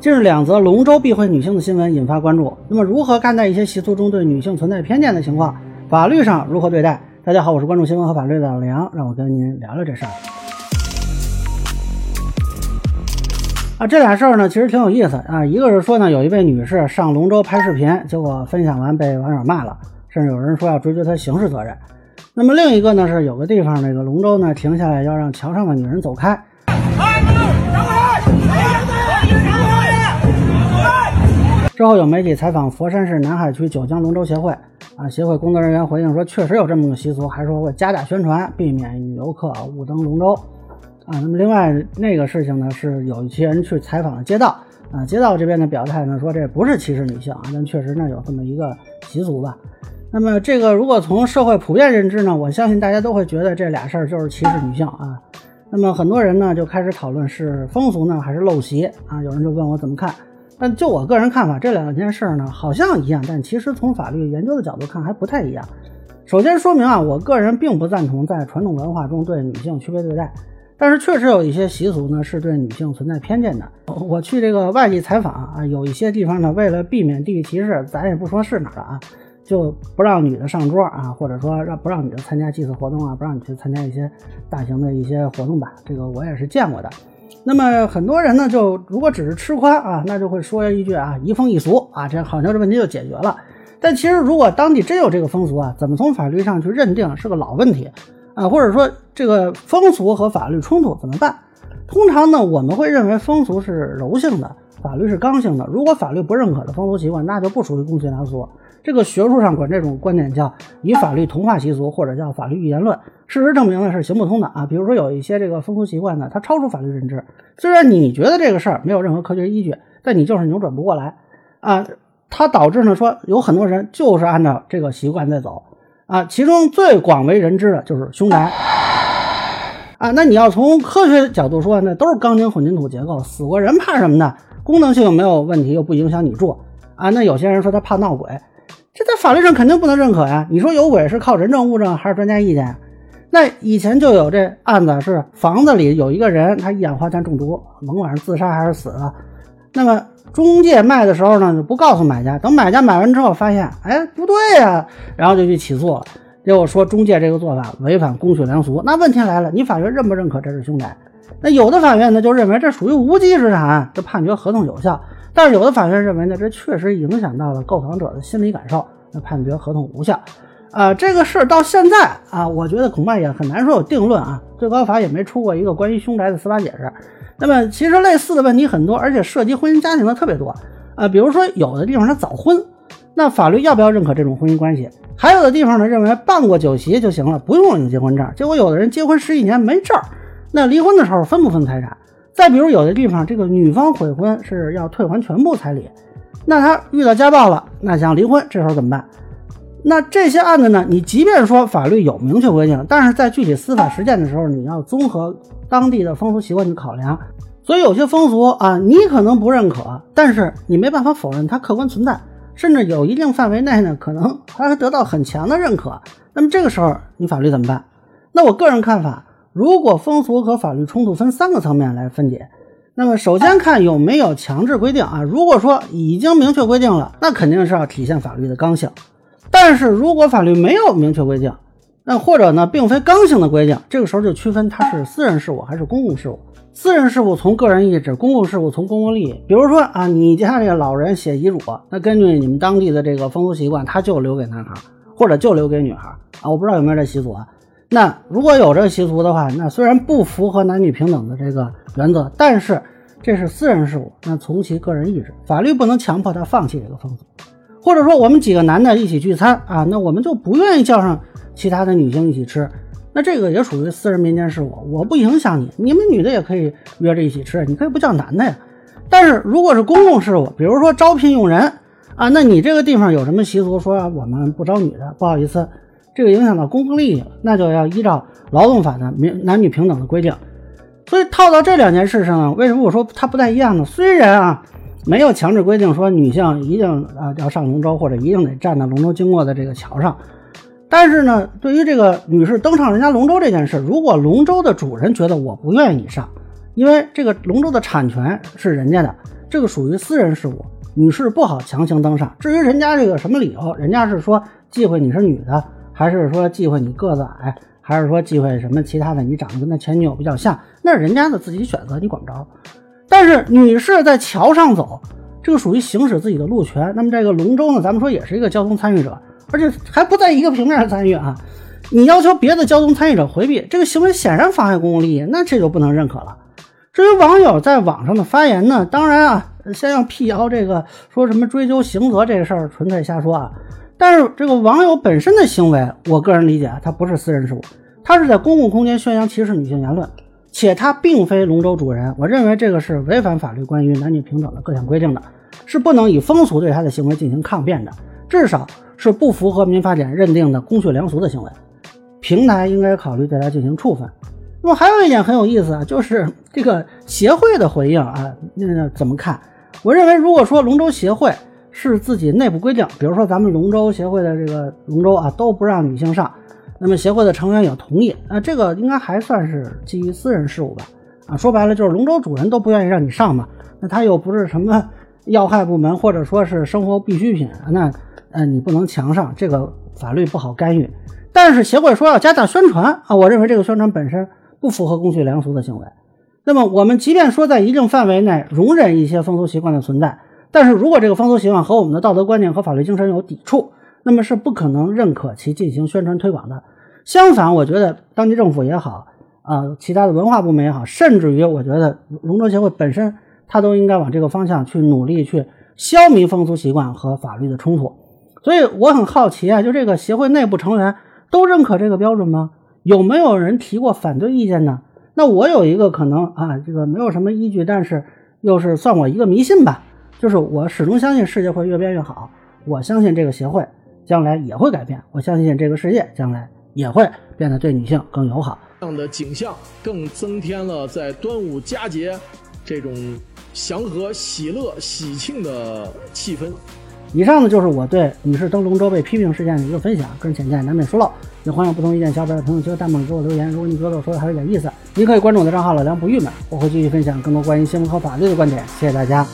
近日，两则龙舟避讳女性的新闻引发关注。那么，如何看待一些习俗中对女性存在偏见的情况？法律上如何对待？大家好，我是关注新闻和法律的老梁，让我跟您聊聊这事儿。啊，这俩事儿呢，其实挺有意思啊。一个是说呢，有一位女士上龙舟拍视频，结果分享完被网友骂了，甚至有人说要追究她刑事责任。那么另一个呢，是有个地方那个龙舟呢停下来，要让桥上的女人走开。之后有媒体采访佛山市南海区九江龙舟协会，啊，协会工作人员回应说，确实有这么个习俗，还说会加大宣传，避免女游客误登龙舟。啊，那么另外那个事情呢，是有一些人去采访了街道，啊，街道这边的表态呢，说这不是歧视女性啊，但确实呢有这么一个习俗吧。那么这个如果从社会普遍认知呢，我相信大家都会觉得这俩事儿就是歧视女性啊。那么很多人呢就开始讨论是风俗呢还是陋习啊，有人就问我怎么看。但就我个人看法，这两件事儿呢，好像一样，但其实从法律研究的角度看还不太一样。首先说明啊，我个人并不赞同在传统文化中对女性区别对待，但是确实有一些习俗呢是对女性存在偏见的。我去这个外地采访啊，有一些地方呢，为了避免地域歧视，咱也不说是哪了啊，就不让女的上桌啊，或者说让不让女的参加祭祀活动啊，不让你去参加一些大型的一些活动吧。这个我也是见过的。那么很多人呢，就如果只是吃宽啊，那就会说一句啊，移风易俗啊，这好像这问题就解决了。但其实如果当地真有这个风俗啊，怎么从法律上去认定是个老问题啊？或者说这个风俗和法律冲突怎么办？通常呢，我们会认为风俗是柔性的，法律是刚性的。如果法律不认可的风俗习惯，那就不属于公序良俗。这个学术上管这种观点叫以法律同化习俗，或者叫法律预言论。事实证明呢是行不通的啊。比如说有一些这个风俗习惯呢，它超出法律认知。虽然你觉得这个事儿没有任何科学依据，但你就是扭转不过来啊。它导致呢说有很多人就是按照这个习惯在走啊。其中最广为人知的就是凶宅啊。那你要从科学角度说，那都是钢筋混凝土结构，死过人怕什么呢？功能性没有问题，又不影响你住啊。那有些人说他怕闹鬼。这在法律上肯定不能认可呀！你说有鬼是靠人证物证还是专家意见？那以前就有这案子，是房子里有一个人，他一氧化碳中毒，甭管是自杀还是死了。那么中介卖的时候呢，就不告诉买家，等买家买完之后发现，哎，不对呀，然后就去起诉了。结果说中介这个做法违反公序良俗。那问题来了，你法院认不认可这是凶宅？那有的法院呢就认为这属于无稽之谈，这判决合同有效。但是有的法院认为呢，这确实影响到了购房者的心理感受，那判决合同无效。啊，这个事儿到现在啊，我觉得恐怕也很难说有定论啊。最高法也没出过一个关于凶宅的司法解释。那么其实类似的问题很多，而且涉及婚姻家庭的特别多啊。比如说有的地方他早婚，那法律要不要认可这种婚姻关系？还有的地方呢，认为办过酒席就行了，不用领结婚证。结果有的人结婚十几年没证，那离婚的时候分不分财产？再比如，有的地方这个女方悔婚是要退还全部彩礼，那她遇到家暴了，那想离婚，这时候怎么办？那这些案子呢？你即便说法律有明确规定，但是在具体司法实践的时候，你要综合当地的风俗习惯去考量。所以有些风俗啊，你可能不认可，但是你没办法否认它客观存在，甚至有一定范围内呢，可能还得到很强的认可。那么这个时候，你法律怎么办？那我个人看法。如果风俗和法律冲突，分三个层面来分解。那么首先看有没有强制规定啊？如果说已经明确规定了，那肯定是要体现法律的刚性。但是如果法律没有明确规定，那或者呢并非刚性的规定，这个时候就区分它是私人事务还是公共事务。私人事务从个人意志，公共事务从公共利益。比如说啊，你家这个老人写遗嘱，那根据你们当地的这个风俗习惯，他就留给男孩，或者就留给女孩啊？我不知道有没有这习俗啊？那如果有这个习俗的话，那虽然不符合男女平等的这个原则，但是这是私人事务，那从其个人意志，法律不能强迫他放弃这个风俗。或者说，我们几个男的一起聚餐啊，那我们就不愿意叫上其他的女性一起吃，那这个也属于私人民间事务，我不影响你，你们女的也可以约着一起吃，你可以不叫男的呀。但是如果是公共事务，比如说招聘用人啊，那你这个地方有什么习俗说我们不招女的，不好意思。这个影响到公共利益了，那就要依照劳动法的民男女平等的规定。所以套到这两件事上呢，为什么我说它不太一样呢？虽然啊没有强制规定说女性一定啊要上龙舟或者一定得站在龙舟经过的这个桥上，但是呢，对于这个女士登上人家龙舟这件事，如果龙舟的主人觉得我不愿意上，因为这个龙舟的产权是人家的，这个属于私人事务，女士不好强行登上。至于人家这个什么理由，人家是说忌讳你是女的，还是说忌讳你个子矮，还是说忌讳什么其他的？你长得跟他前女友比较像，那是人家的自己选择，你管不着。但是女士在桥上走，这个属于行使自己的路权。那么这个龙舟呢，咱们说也是一个交通参与者，而且还不在一个平面上参与啊。你要求别的交通参与者回避这个行为，显然妨害公共利益，那这就不能认可了。至于网友在网上的发言呢，当然啊，先要辟谣这个说什么追究刑责这个事儿，纯粹瞎说啊。但是这个网友本身的行为，我个人理解啊，他不是私人事务，他是在公共空间宣扬歧视女性言论，且他并非龙舟主人，我认为这个是违反法律关于男女平等的各项规定的，是不能以风俗对他的行为进行抗辩的，至少是不符合民法典认定的公序良俗的行为，平台应该考虑对他进行处分。那么还有一点很有意思啊，就是这个协会的回应啊，那怎么看？我认为，如果说龙舟协会是自己内部规定，比如说咱们龙舟协会的这个龙舟啊都不让女性上，那么协会的成员也同意，那这个应该还算是基于私人事务吧？啊，说白了就是龙舟主人都不愿意让你上嘛，那他又不是什么 要害部门或者说是生活必需品，那呃你不能强上，这个法律不好干预。但是协会说要加大宣传啊，我认为这个宣传本身。不符合公序良俗的行为，那么我们即便说在一定范围内容忍一些风俗习惯的存在，但是如果这个风俗习惯和我们的道德观念和法律精神有抵触，那么是不可能认可其进行宣传推广的。相反，我觉得当地政府也好，啊，其他的文化部门也好，甚至于我觉得龙舟协会本身，它都应该往这个方向去努力，去消弭风俗习惯和法律的冲突。所以我很好奇啊，就这个协会内部成员都认可这个标准吗？有没有人提过反对意见呢？那我有一个可能啊，这个没有什么依据，但是又是算我一个迷信吧，就是我始终相信世界会越变越好，我相信这个协会将来也会改变，我相信这个世界将来也会变得对女性更友好。这样的景象更增添了在端午佳节这种祥和、喜乐、喜庆的气氛。以上呢就是我对女士登龙舟被批评事件的一个分享，个人浅见难免疏漏，也欢迎不同意见小伙伴在评论区和弹幕里给我留言。如果你觉得我说的还有点意思，您可以关注我的账号老梁不郁闷，我会继续分享更多关于新闻和法律的观点。谢谢大家。